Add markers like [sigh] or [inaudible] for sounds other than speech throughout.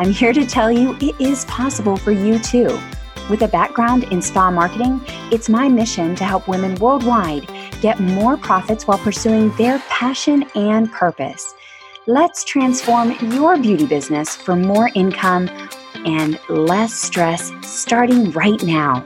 I'm here to tell you it is possible for you too. With a background in spa marketing, it's my mission to help women worldwide get more profits while pursuing their passion and purpose. Let's transform your beauty business for more income and less stress starting right now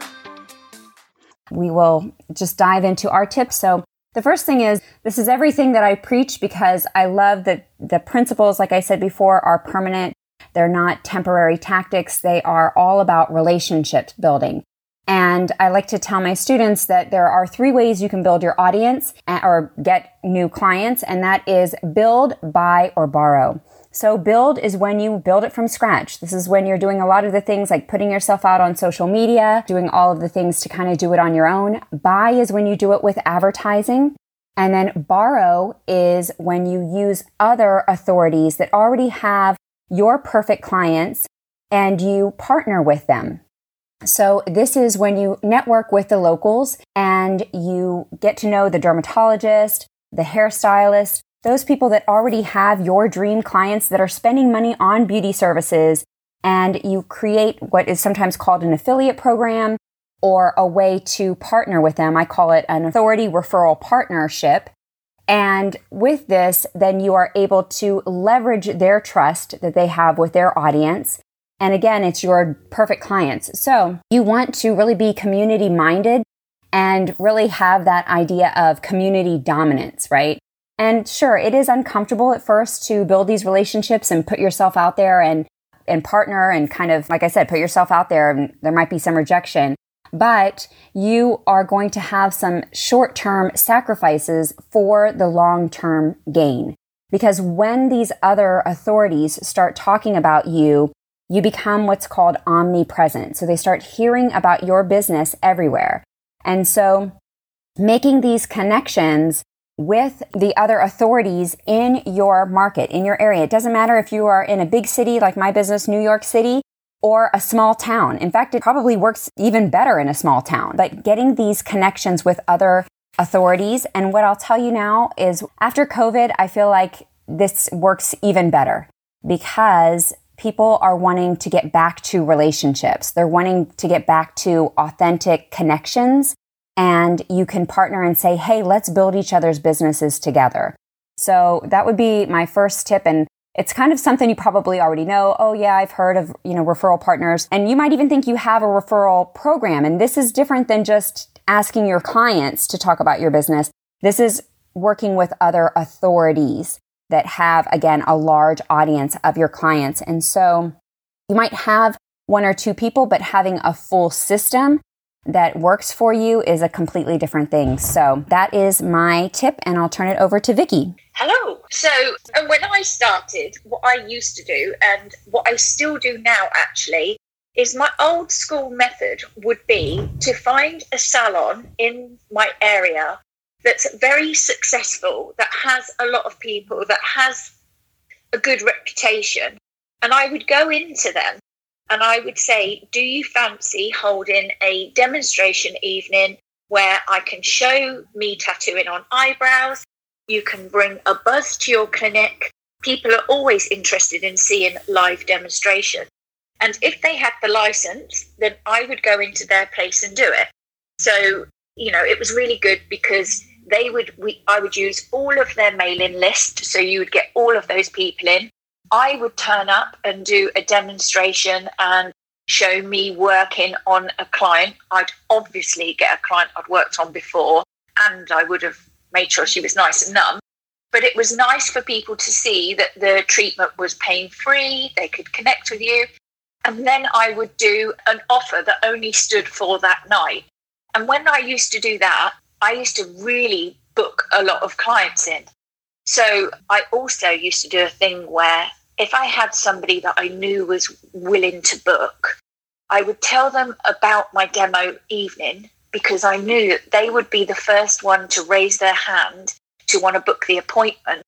we will just dive into our tips. So, the first thing is this is everything that I preach because I love that the principles, like I said before, are permanent. They're not temporary tactics. They are all about relationship building. And I like to tell my students that there are three ways you can build your audience eh, or get new clients, and that is build, buy, or borrow. So build is when you build it from scratch. This is when you're doing a lot of the things like putting yourself out on social media, doing all of the things to kind of do it on your own. Buy is when you do it with advertising. And then borrow is when you use other authorities that already have your perfect clients and you partner with them. So this is when you network with the locals and you get to know the dermatologist, the hairstylist, those people that already have your dream clients that are spending money on beauty services and you create what is sometimes called an affiliate program or a way to partner with them. I call it an authority referral partnership. And with this, then you are able to leverage their trust that they have with their audience. And again, it's your perfect clients. So you want to really be community minded and really have that idea of community dominance, right? And sure, it is uncomfortable at first to build these relationships and put yourself out there and, and partner and kind of, like I said, put yourself out there and there might be some rejection. But you are going to have some short term sacrifices for the long term gain. Because when these other authorities start talking about you, you become what's called omnipresent. So they start hearing about your business everywhere. And so making these connections with the other authorities in your market, in your area. It doesn't matter if you are in a big city like my business, New York City, or a small town. In fact, it probably works even better in a small town. But getting these connections with other authorities. And what I'll tell you now is after COVID, I feel like this works even better because people are wanting to get back to relationships. They're wanting to get back to authentic connections and you can partner and say, hey, let's build each other's businesses together. So that would be my first tip. And it's kind of something you probably already know. Oh yeah, I've heard of, you know, referral partners. And you might even think you have a referral program. And this is different than just asking your clients to talk about your business. This is working with other authorities that have, again, a large audience of your clients. And so you might have one or two people, but having a full system that works for you is a completely different thing. So that is my tip, and I'll turn it over to Vicky. Hello. So, and when I started, what I used to do, and what I still do now actually, is my old school method would be to find a salon in my area that's very successful, that has a lot of people, that has a good reputation. And I would go into them and I would say, do you fancy holding a demonstration evening where I can show me tattooing on eyebrows? You can bring a buzz to your clinic. People are always interested in seeing live demonstration. And if they had the license, then I would go into their place and do it. So, you know, it was really good because they would, we, I would use all of their mailing list. So you would get all of those people in. I would turn up and do a demonstration and show me working on a client. I'd obviously get a client I'd worked on before and I would have made sure she was nice and numb. But it was nice for people to see that the treatment was pain free, they could connect with you. And then I would do an offer that only stood for that night. And when I used to do that, I used to really book a lot of clients in. So I also used to do a thing where if I had somebody that I knew was willing to book, I would tell them about my demo evening because I knew that they would be the first one to raise their hand to want to book the appointment.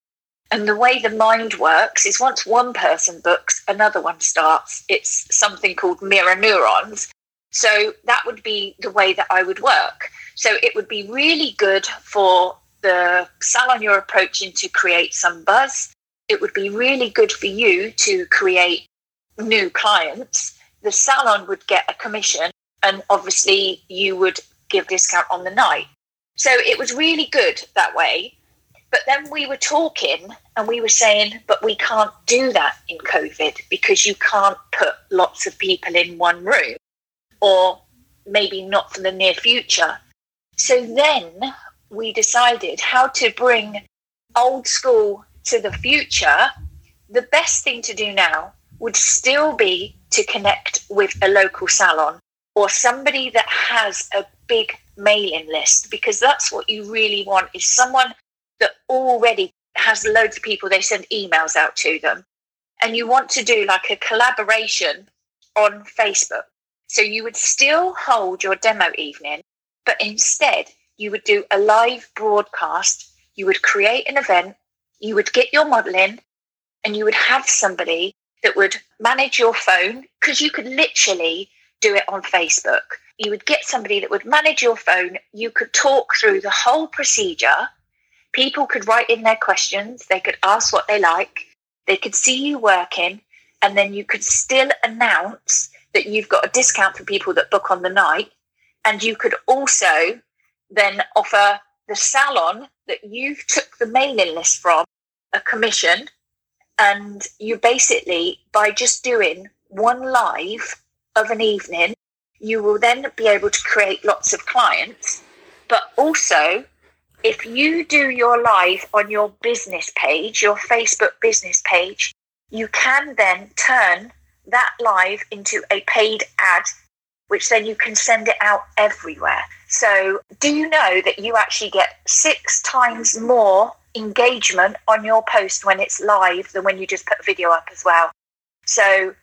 And the way the mind works is once one person books, another one starts. It's something called mirror neurons. So that would be the way that I would work. So it would be really good for the salon you're approaching to create some buzz. It would be really good for you to create new clients. The salon would get a commission, and obviously, you would give discount on the night. So it was really good that way. But then we were talking and we were saying, but we can't do that in COVID because you can't put lots of people in one room or maybe not for the near future. So then we decided how to bring old school to the future. The best thing to do now would still be to connect with a local salon or somebody that has a big mailing list because that's what you really want is someone that already has loads of people they send emails out to them and you want to do like a collaboration on Facebook. So you would still hold your demo evening, but instead you would do a live broadcast. You would create an event, you would get your model in, and you would have somebody that would manage your phone because you could literally do it on Facebook. You would get somebody that would manage your phone. You could talk through the whole procedure people could write in their questions, they could ask what they like, they could see you working, and then you could still announce that you've got a discount for people that book on the night. And you could also then offer the salon that you've took the mailing list from a commission. And you basically, by just doing one live of an evening, you will then be able to create lots of clients, but also if you do your live on your business page, your Facebook business page, you can then turn that live into a paid ad, which then you can send it out everywhere. So, do you know that you actually get six times more engagement on your post when it's live than when you just put a video up as well? So,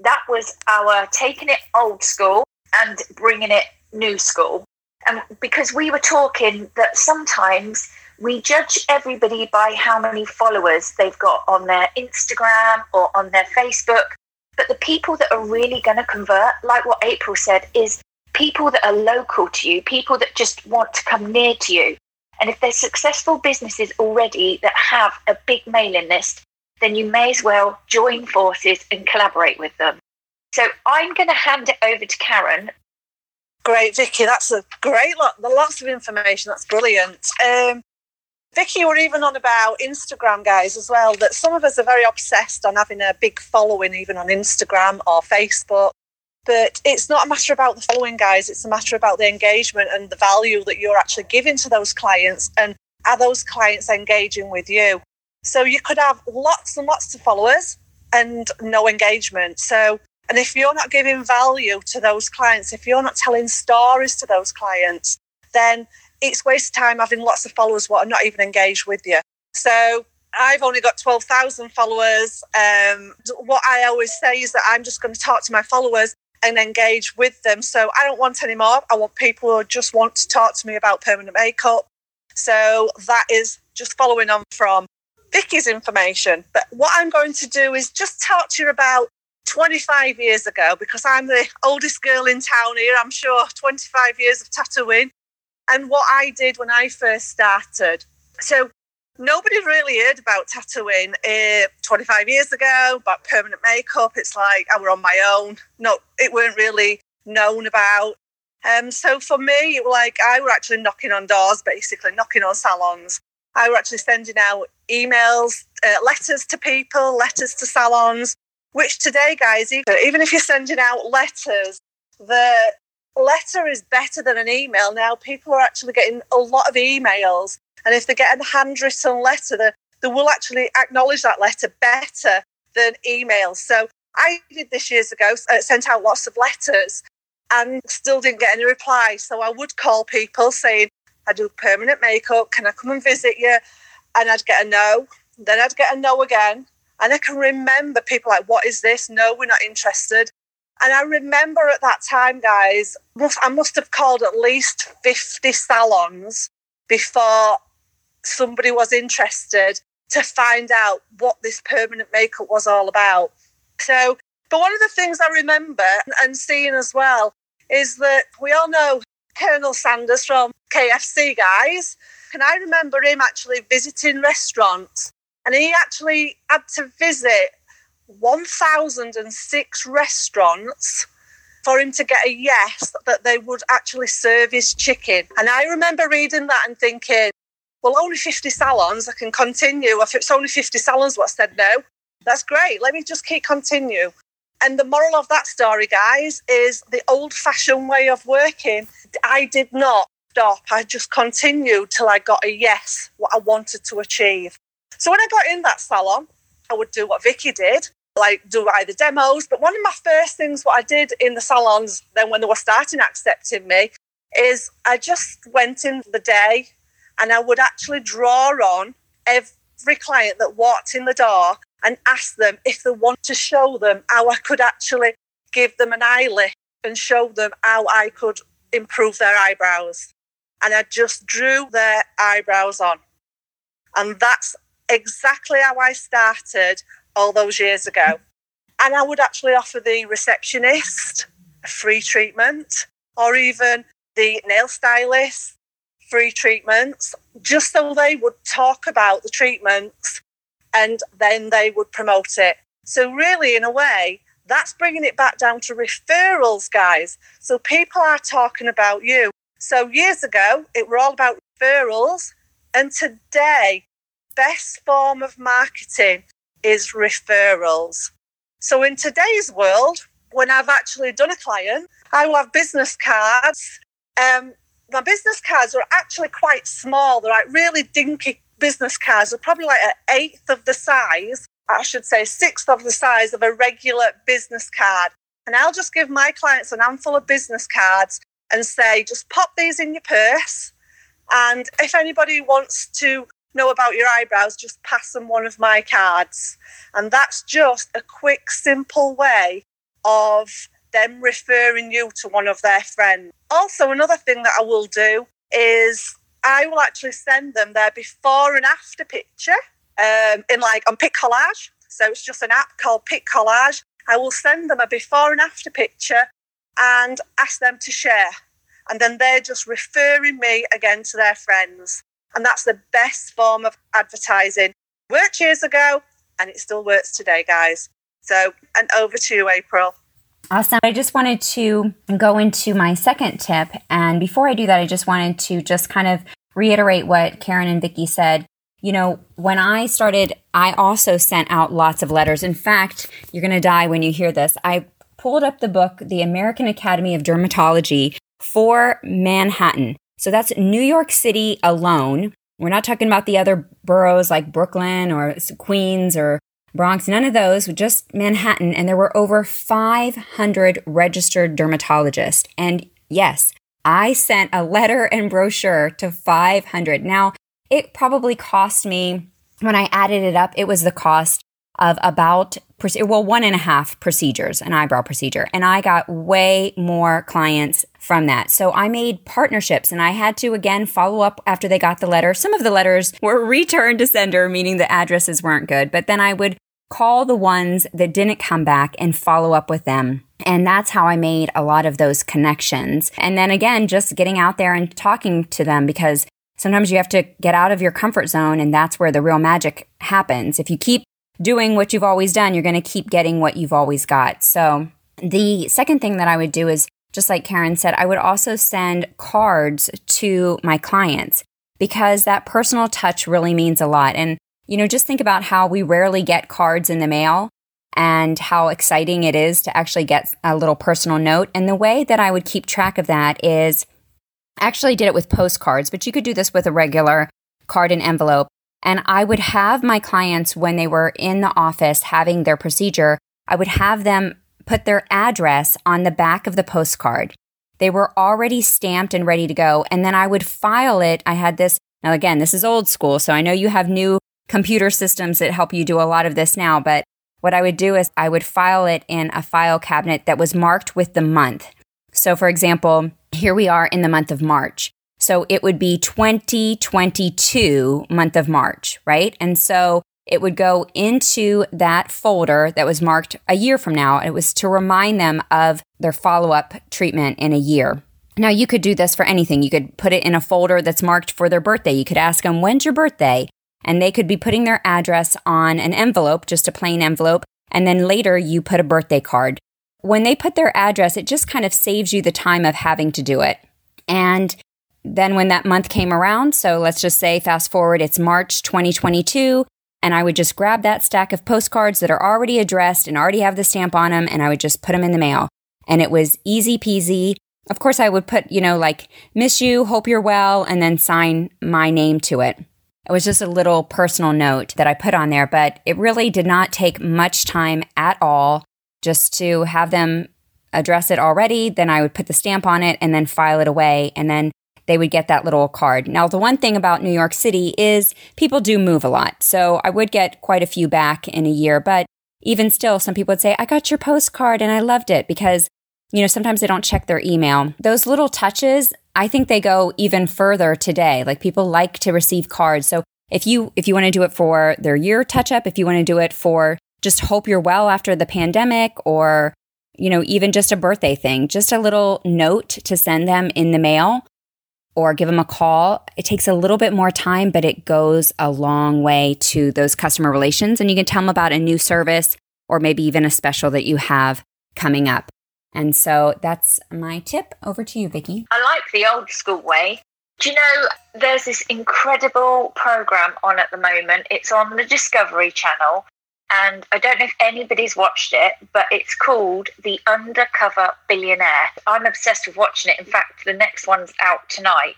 that was our taking it old school and bringing it new school and because we were talking that sometimes we judge everybody by how many followers they've got on their Instagram or on their Facebook. But the people that are really going to convert, like what April said, is people that are local to you, people that just want to come near to you. And if there's successful businesses already that have a big mailing list, then you may as well join forces and collaborate with them. So I'm going to hand it over to Karen Great, Vicky. That's a great lot. The lots of information. That's brilliant. Um, Vicky, we're even on about Instagram, guys, as well. That some of us are very obsessed on having a big following, even on Instagram or Facebook. But it's not a matter about the following, guys. It's a matter about the engagement and the value that you're actually giving to those clients. And are those clients engaging with you? So you could have lots and lots of followers and no engagement. So and if you're not giving value to those clients, if you're not telling stories to those clients, then it's waste of time having lots of followers what are not even engaged with you. So I've only got 12,000 followers. Um, what I always say is that I'm just going to talk to my followers and engage with them. So I don't want any more. I want people who just want to talk to me about permanent makeup. So that is just following on from Vicky's information. But what I'm going to do is just talk to you about 25 years ago, because I'm the oldest girl in town here, I'm sure 25 years of tattooing, and what I did when I first started. So, nobody really heard about tattooing uh, 25 years ago, about permanent makeup. It's like I were on my own. No, it weren't really known about. Um, so for me, like I were actually knocking on doors, basically knocking on salons. I were actually sending out emails, uh, letters to people, letters to salons, which today, guys, even if you're sending out letters, the letter is better than an email now. People are actually getting a lot of emails. And if they get a handwritten letter, they, they will actually acknowledge that letter better than emails. So I did this years ago, uh, sent out lots of letters and still didn't get any reply. So I would call people saying, I do permanent makeup. Can I come and visit you? And I'd get a no. Then I'd get a no again. And I can remember people like, what is this? No, we're not interested. And I remember at that time, guys, I must have called at least 50 salons before somebody was interested to find out what this permanent makeup was all about. So, but one of the things I remember and seeing as well is that we all know Colonel Sanders from KFC, guys. And I remember him actually visiting restaurants and he actually had to visit 1,006 restaurants for him to get a yes that they would actually serve his chicken. And I remember reading that and thinking, well, only 50 salons, I can continue. If it's only 50 salons, what said no, that's great. Let me just keep continue. And the moral of that story, guys, is the old fashioned way of working. I did not stop. I just continued till I got a yes, what I wanted to achieve. So when I got in that salon, I would do what Vicky did, like do either demos. But one of my first things, what I did in the salons, then when they were starting accepting me, is I just went in the day and I would actually draw on every client that walked in the door and ask them if they want to show them how I could actually give them an eye lift and show them how I could improve their eyebrows. And I just drew their eyebrows on. And that's exactly how I started all those years ago. And I would actually offer the receptionist a free treatment or even the nail stylist free treatments just so they would talk about the treatments and then they would promote it. So, really, in a way, that's bringing it back down to referrals, guys. So, people are talking about you. So, years ago, it were all about referrals. And today, best form of marketing is referrals. So, in today's world, when I've actually done a client, I will have business cards. Um, my business cards are actually quite small. They're like really dinky business cards. They're probably like an eighth of the size, I should say, sixth of the size of a regular business card. And I'll just give my clients an handful of business cards and say, just pop these in your purse. And if anybody wants to know about your eyebrows, just pass them one of my cards. And that's just a quick, simple way of them referring you to one of their friends. Also, another thing that I will do is I will actually send them their before and after picture um, in like on PicCollage. So it's just an app called PicCollage. I will send them a before and after picture and ask them to share. And then they're just referring me again to their friends. And that's the best form of advertising. Worked years ago and it still works today, guys. So, and over to you, April. Awesome. I just wanted to go into my second tip. And before I do that, I just wanted to just kind of reiterate what Karen and Vicky said. You know, when I started, I also sent out lots of letters. In fact, you're going to die when you hear this. I pulled up the book, The American Academy of Dermatology for Manhattan. So that's New York City alone. We're not talking about the other boroughs like Brooklyn or Queens or Bronx, none of those, just Manhattan. And there were over 500 registered dermatologists. And yes, I sent a letter and brochure to 500. Now, it probably cost me, when I added it up, it was the cost of about well one and a half procedures an eyebrow procedure and i got way more clients from that so i made partnerships and i had to again follow up after they got the letter some of the letters were [laughs] returned to sender meaning the addresses weren't good but then i would call the ones that didn't come back and follow up with them and that's how I made a lot of those connections. And then again, just getting out there and talking to them because sometimes you have to get out of your comfort zone and that's where the real magic happens. If you keep doing what you've always done, you're going to keep getting what you've always got. So the second thing that I would do is just like Karen said, I would also send cards to my clients because that personal touch really means a lot. And, you know, just think about how we rarely get cards in the mail and how exciting it is to actually get a little personal note. And the way that I would keep track of that is I actually did it with postcards, but you could do this with a regular card and envelope. And I would have my clients, when they were in the office having their procedure, I would have them put their address on the back of the postcard. They were already stamped and ready to go. And then I would file it. I had this, now again, this is old school. So I know you have new computer systems that help you do a lot of this now, but what I would do is I would file it in a file cabinet that was marked with the month. So, for example, here we are in the month of March. So it would be 2022 month of March, right? And so it would go into that folder that was marked a year from now. It was to remind them of their follow up treatment in a year. Now, you could do this for anything. You could put it in a folder that's marked for their birthday. You could ask them, When's your birthday? And they could be putting their address on an envelope, just a plain envelope. And then later you put a birthday card. When they put their address, it just kind of saves you the time of having to do it. And then when that month came around, so let's just say fast forward, it's March 2022, and I would just grab that stack of postcards that are already addressed and already have the stamp on them, and I would just put them in the mail. And it was easy peasy. Of course, I would put, you know, like, miss you, hope you're well, and then sign my name to it. It was just a little personal note that I put on there, but it really did not take much time at all just to have them address it already. Then I would put the stamp on it and then file it away. And then they would get that little card. Now, the one thing about New York City is people do move a lot. So I would get quite a few back in a year, but even still, some people would say, I got your postcard and I loved it because, you know, sometimes they don't check their email. Those little touches, I think they go even further today. Like people like to receive cards. So if you if you want to do it for their year touch up, if you want to do it for just hope you're well after the pandemic or you know, even just a birthday thing, just a little note to send them in the mail or give them a call. It takes a little bit more time, but it goes a long way to those customer relations. And you can tell them about a new service or maybe even a special that you have coming up. And so that's my tip. Over to you, Vicki. I like the old school way. Do you know there's this incredible program on at the moment? It's on the Discovery Channel and I don't know if anybody's watched it, but it's called The Undercover Billionaire. I'm obsessed with watching it. In fact, the next one's out tonight.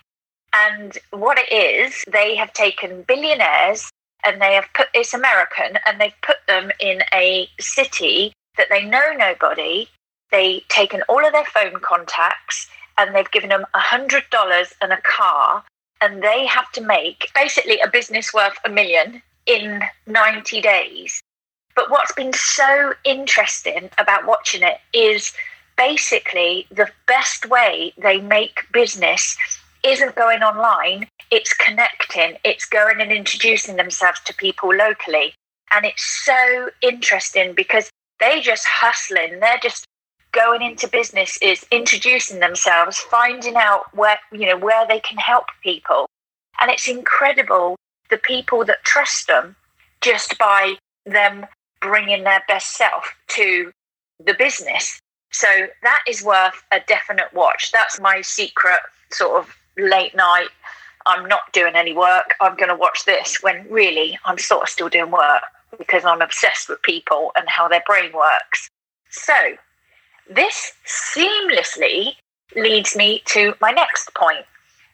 And what it is, they have taken billionaires and they have put it's American and they've put them in a city that they know nobody. They've taken all of their phone contacts and they've given them a hundred dollars and a car and they have to make basically a business worth a million in 90 days but what's been so interesting about watching it is basically the best way they make business isn't going online, it's connecting, it's going and introducing themselves to people locally. And it's so interesting because they just hustling, they're just going into businesses, introducing themselves, finding out where you know where they can help people. And it's incredible the people that trust them just by them bringing their best self to the business. So that is worth a definite watch. That's my secret sort of late night. I'm not doing any work. I'm going to watch this when really I'm sort of still doing work because I'm obsessed with people and how their brain works. So this seamlessly leads me to my next point,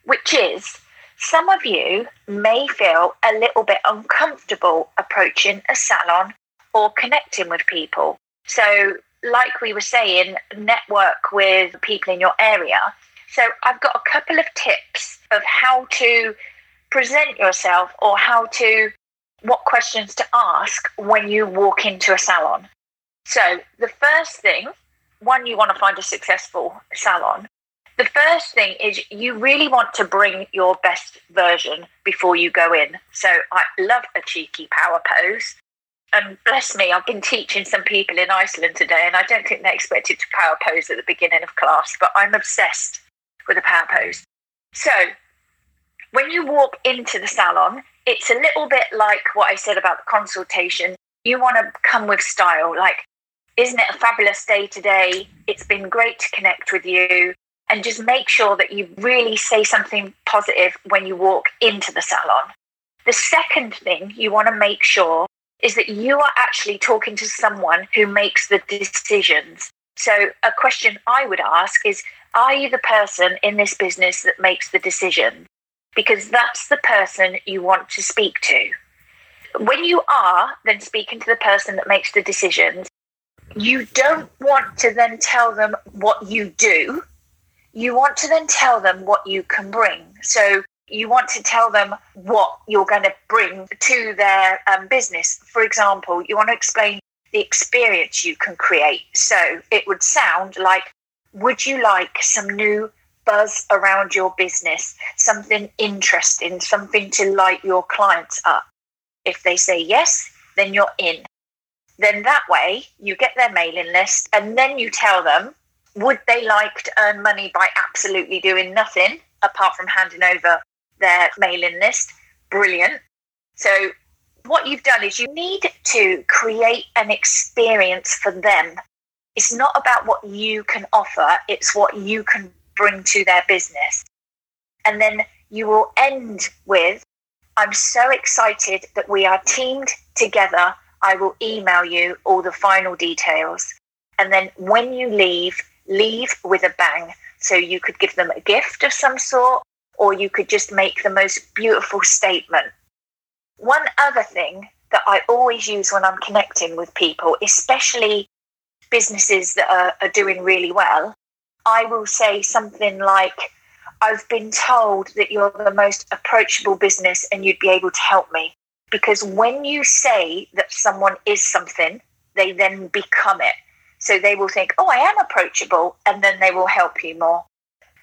which is some of you may feel a little bit uncomfortable approaching a salon or connecting with people. So, like we were saying, network with people in your area. So, I've got a couple of tips of how to present yourself or how to, what questions to ask when you walk into a salon. So, the first thing, one, you want to find a successful salon. The first thing is you really want to bring your best version before you go in. So, I love a cheeky power pose and bless me, I've been teaching some people in Iceland today, and I don't think they expected to power pose at the beginning of class, but I'm obsessed with a power pose. So, when you walk into the salon, it's a little bit like what I said about the consultation. You want to come with style, like, isn't it a fabulous day today? It's been great to connect with you. And just make sure that you really say something positive when you walk into the salon. The second thing you want to make sure is that you are actually talking to someone who makes the decisions. So, a question I would ask is Are you the person in this business that makes the decision? Because that's the person you want to speak to. When you are then speaking to the person that makes the decisions, you don't want to then tell them what you do. You want to then tell them what you can bring. So, you want to tell them what you're going to bring to their um, business. For example, you want to explain the experience you can create. So it would sound like, would you like some new buzz around your business, something interesting, something to light your clients up? If they say yes, then you're in. Then that way you get their mailing list and then you tell them, would they like to earn money by absolutely doing nothing apart from handing over their mailing list? Brilliant. So what you've done is you need to create an experience for them. It's not about what you can offer, it's what you can bring to their business. And then you will end with I'm so excited that we are teamed together. I will email you all the final details. And then when you leave, leave with a bang. So you could give them a gift of some sort, or you could just make the most beautiful statement. One other thing that I always use when I'm connecting with people, especially businesses that are, are doing really well, I will say something like, I've been told that you're the most approachable business and you'd be able to help me. Because when you say that someone is something, they then become it. So they will think, oh, I am approachable, and then they will help you more.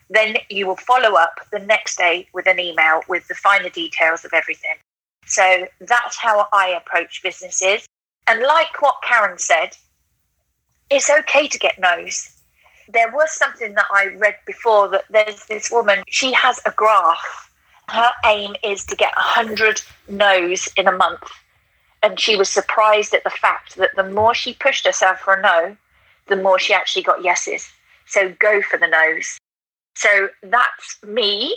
Then you will follow up the next day with an email with the finer details of everything. So that's how I approach businesses. And like what Karen said, it's okay to get no's. There was something that I read before that there's this woman, she has a graph. Her aim is to get 100 no's in a month. And she was surprised at the fact that the more she pushed herself for a no, the more she actually got yeses. So go for the no's. So that's me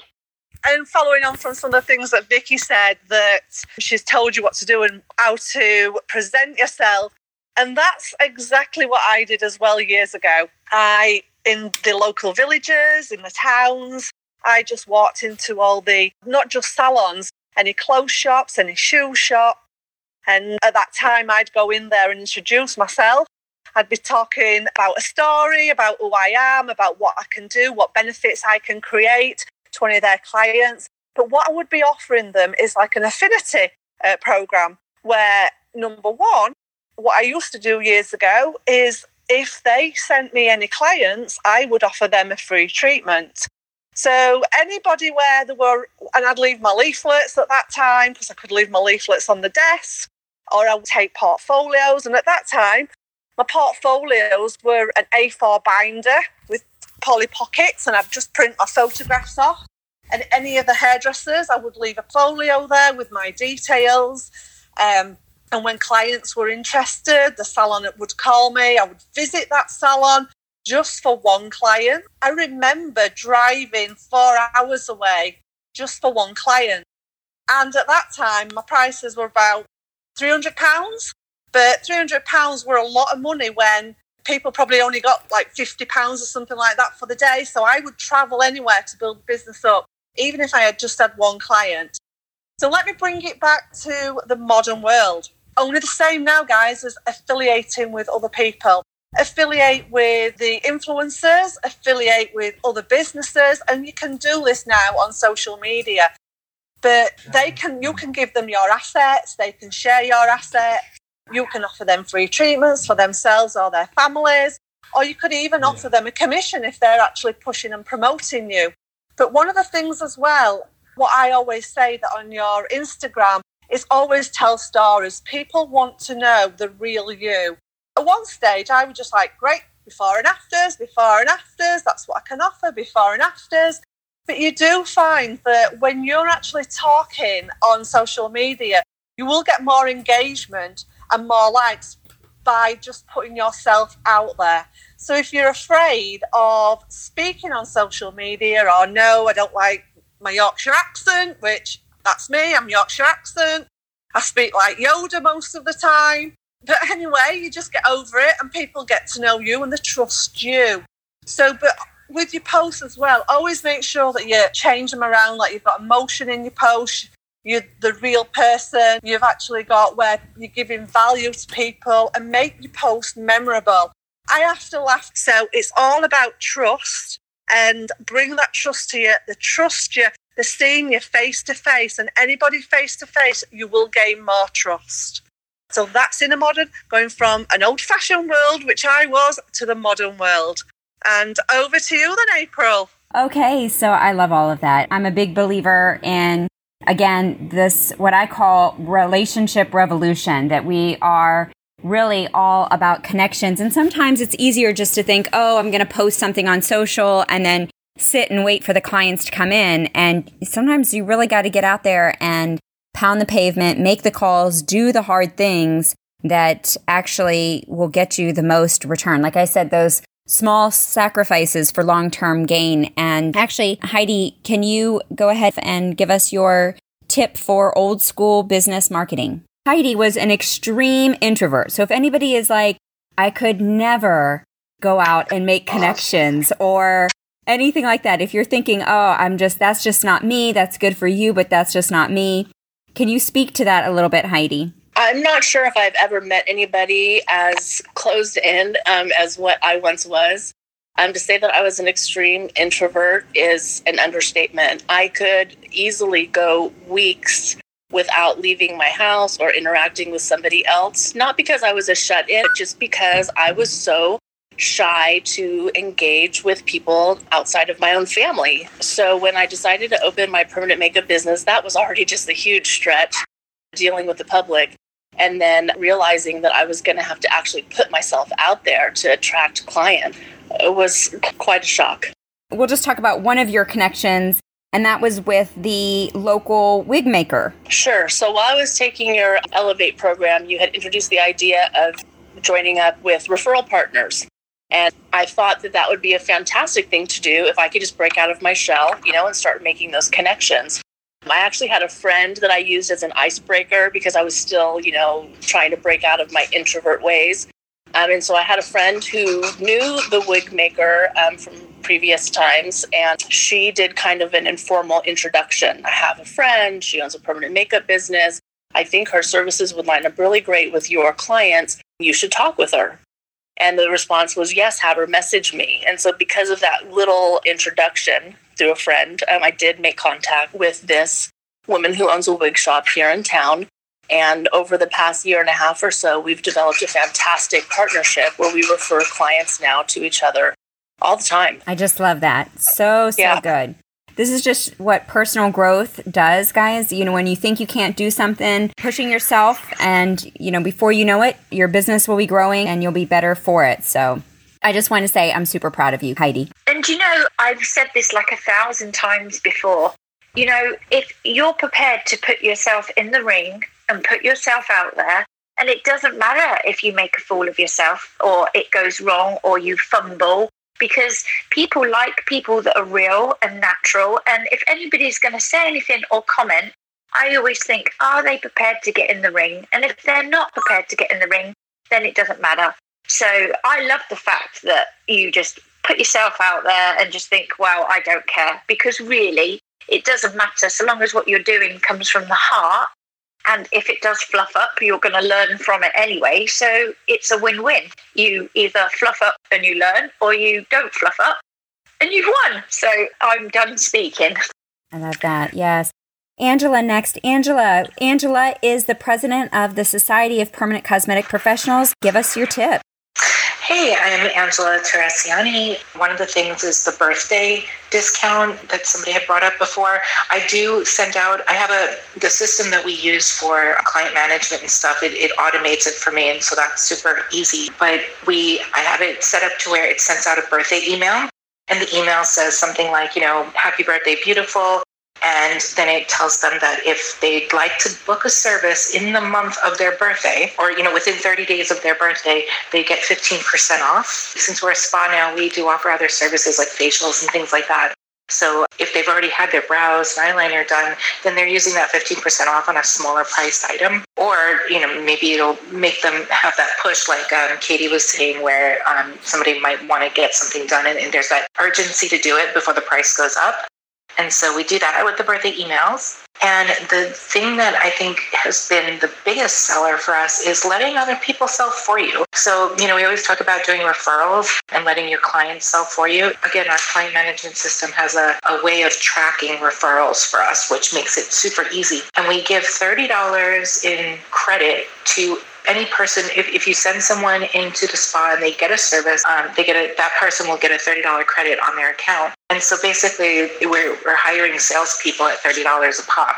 and following on from some of the things that Vicky said, that she's told you what to do and how to present yourself. And that's exactly what I did as well years ago. I, in the local villages, in the towns, I just walked into all the, not just salons, any clothes shops, any shoe shop. And at that time, I'd go in there and introduce myself. I'd be talking about a story, about who I am, about what I can do, what benefits I can create, to one of their clients. But what I would be offering them is like an affinity uh, program where, number one, what I used to do years ago is if they sent me any clients, I would offer them a free treatment. So anybody where there were, and I'd leave my leaflets at that time because I could leave my leaflets on the desk, or I would take portfolios. And at that time, my portfolios were an A4 binder with poly pockets and I'd just print my photographs off. And any of the hairdressers, I would leave a folio there with my details. Um, and when clients were interested, the salon would call me. I would visit that salon just for one client. I remember driving four hours away just for one client. And at that time, my prices were about £300. But £300 were a lot of money when people probably only got like 50 pounds or something like that for the day. So i would travel anywhere to build business up even if i had just had one client. So let me bring it back to the modern world. Only the same now guys as affiliating with other people. Affiliate with the influencers affiliate with other businesses and you can do this now on social media. But they can you can give them your assets they can share your assets you can offer them free treatments for themselves or their families, or you could even yeah. offer them a commission if they're actually pushing and promoting you. But one of the things as well, what I always say that on your Instagram is always tell stories. People want to know the real you. At one stage, I was just like, great, before and afters, before and afters, that's what I can offer, before and afters. But you do find that when you're actually talking on social media, you will get more engagement and more likes by just putting yourself out there. So if you're afraid of speaking on social media or no, I don't like my Yorkshire accent, which that's me, I'm Yorkshire accent. I speak like Yoda most of the time. But anyway, you just get over it and people get to know you and they trust you. So, but with your posts as well, always make sure that you change them around, like you've got emotion in your post you're the real person. You've actually got where you're giving value to people and make your post memorable. I have to laugh. So it's all about trust and bring that trust to you. The trust you, the seeing you face to face, and anybody face to face, you will gain more trust. So that's in a modern, going from an old fashioned world, which I was, to the modern world. And over to you then, April. Okay, so I love all of that. I'm a big believer in, again, this, what I call relationship revolution, that we are really all about connections. And sometimes it's easier just to think, oh, I'm going to post something on social and then sit and wait for the clients to come in. And sometimes you really got to get out there and pound the pavement, make the calls, do the hard things that actually will get you the most return. Like I said, those small sacrifices for long term gain. And actually, Heidi, can you go ahead and give us your tip for old school business marketing? Heidi was an extreme introvert. So if anybody is like, I could never go out and make connections or anything like that, if you're thinking, oh, I'm just, that's just not me, that's good for you, but that's just not me. Can you speak to that a little bit, Heidi? I'm not sure if I've ever met anybody as closed in um, as what I once was. Um, to say that I was an extreme introvert is an understatement. I could easily go weeks without leaving my house or interacting with somebody else, not because I was a shut in, just because I was so shy to engage with people outside of my own family. So when I decided to open my permanent makeup business, that was already just a huge stretch dealing with the public and then realizing that I was going to have to actually put myself out there to attract clients it was quite a shock. We'll just talk about one of your connections, and that was with the local wig maker. Sure. So while I was taking your Elevate program, you had introduced the idea of joining up with referral partners. And I thought that that would be a fantastic thing to do if I could just break out of my shell, you know, and start making those connections. I actually had a friend that I used as an icebreaker because I was still, you know, trying to break out of my introvert ways. Um, and so I had a friend who knew the wig maker um, from previous times, and she did kind of an informal introduction. I have a friend, she owns a permanent makeup business. I think her services would line up really great with your clients. You should talk with her. And the response was, yes, have her message me. And so, because of that little introduction, through a friend, um, I did make contact with this woman who owns a wig shop here in town. And over the past year and a half or so, we've developed a fantastic partnership where we refer clients now to each other all the time. I just love that. So, so yeah. good. This is just what personal growth does, guys. You know, when you think you can't do something, pushing yourself, and, you know, before you know it, your business will be growing and you'll be better for it. So, I just want to say I'm super proud of you, Heidi. And you know, I've said this like a thousand times before. You know, if you're prepared to put yourself in the ring and put yourself out there, and it doesn't matter if you make a fool of yourself or it goes wrong or you fumble, because people like people that are real and natural. And if anybody's going to say anything or comment, I always think, are they prepared to get in the ring? And if they're not prepared to get in the ring, then it doesn't matter. So I love the fact that you just put yourself out there and just think, well, I don't care. Because really, it doesn't matter so long as what you're doing comes from the heart. And if it does fluff up, you're going to learn from it anyway. So it's a win win. You either fluff up and you learn, or you don't fluff up and you've won. So I'm done speaking. I love that. Yes. Angela next. Angela. Angela is the president of the Society of Permanent Cosmetic Professionals. Give us your tip. Hey, I'm Angela Teresiani. One of the things is the birthday discount that somebody had brought up before. I do send out, I have a, the system that we use for client management and stuff, it, it automates it for me. And so that's super easy. But we, I have it set up to where it sends out a birthday email. And the email says something like, you know, happy birthday, beautiful. And then it tells them that if they'd like to book a service in the month of their birthday, or you know, within 30 days of their birthday, they get 15% off. Since we're a spa now, we do offer other services like facials and things like that. So if they've already had their brows and eyeliner done, then they're using that 15% off on a smaller priced item. Or, you know, maybe it'll make them have that push like um, Katie was saying where um, somebody might want to get something done and, and there's that urgency to do it before the price goes up. And so we do that with the birthday emails. And the thing that I think has been the biggest seller for us is letting other people sell for you. So, you know, we always talk about doing referrals and letting your clients sell for you. Again, our client management system has a, a way of tracking referrals for us, which makes it super easy. And we give $30 in credit to any person, if, if you send someone into the spa and they get a service, um, they get a, that person will get a $30 credit on their account. And so basically, we're, we're hiring salespeople at $30 a pop.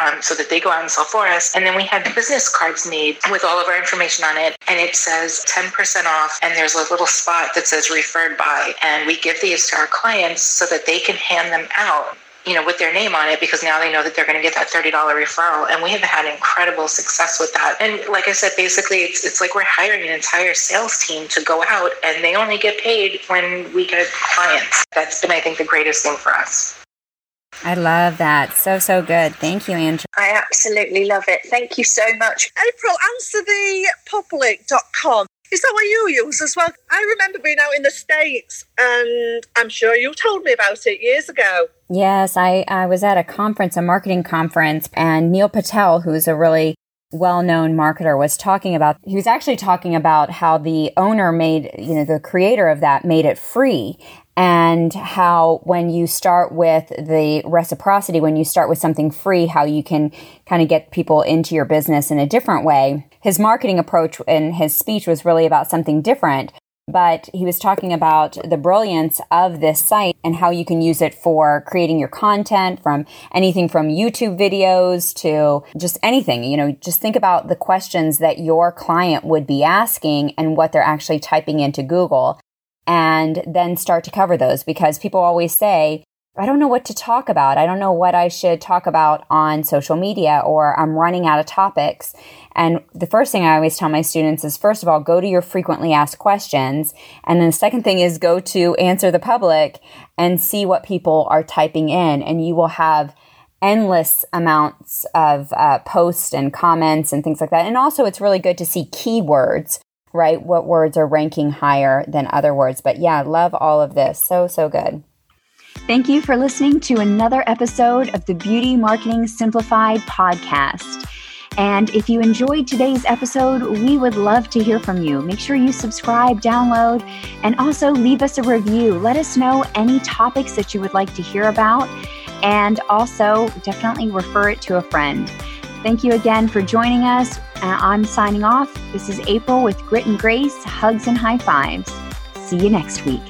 Um, so that they go out and sell for us. And then we had business cards made with all of our information on it. And it says 10% off. And there's a little spot that says referred by. And we give these to our clients so that they can hand them out you know, with their name on it because now they know that they're going to get that $30 referral. And we have had incredible success with that. And like I said, basically it's, it's like we're hiring an entire sales team to go out and they only get paid when we get clients. That's been, I think, the greatest thing for us. I love that. So, so good. Thank you, Andrew. I absolutely love it. Thank you so much. April, answerthepublic.com. Is that what you use as well? I remember being out in the States and I'm sure you told me about it years ago. Yes, I, I was at a conference, a marketing conference, and Neil Patel, who's a really well known marketer, was talking about, he was actually talking about how the owner made, you know, the creator of that made it free and how when you start with the reciprocity, when you start with something free, how you can kind of get people into your business in a different way. His marketing approach and his speech was really about something different, but he was talking about the brilliance of this site and how you can use it for creating your content from anything from YouTube videos to just anything. You know, just think about the questions that your client would be asking and what they're actually typing into Google and then start to cover those because people always say, I don't know what to talk about. I don't know what I should talk about on social media or I'm running out of topics. And the first thing I always tell my students is first of all, go to your frequently asked questions. And then the second thing is go to answer the public and see what people are typing in. And you will have endless amounts of uh, posts and comments and things like that. And also, it's really good to see keywords right? What words are ranking higher than other words. But yeah, love all of this. So, so good. Thank you for listening to another episode of the Beauty Marketing Simplified podcast. And if you enjoyed today's episode, we would love to hear from you. Make sure you subscribe, download, and also leave us a review. Let us know any topics that you would like to hear about, and also definitely refer it to a friend. Thank you again for joining us. I'm signing off. This is April with Grit and Grace, hugs and high fives. See you next week.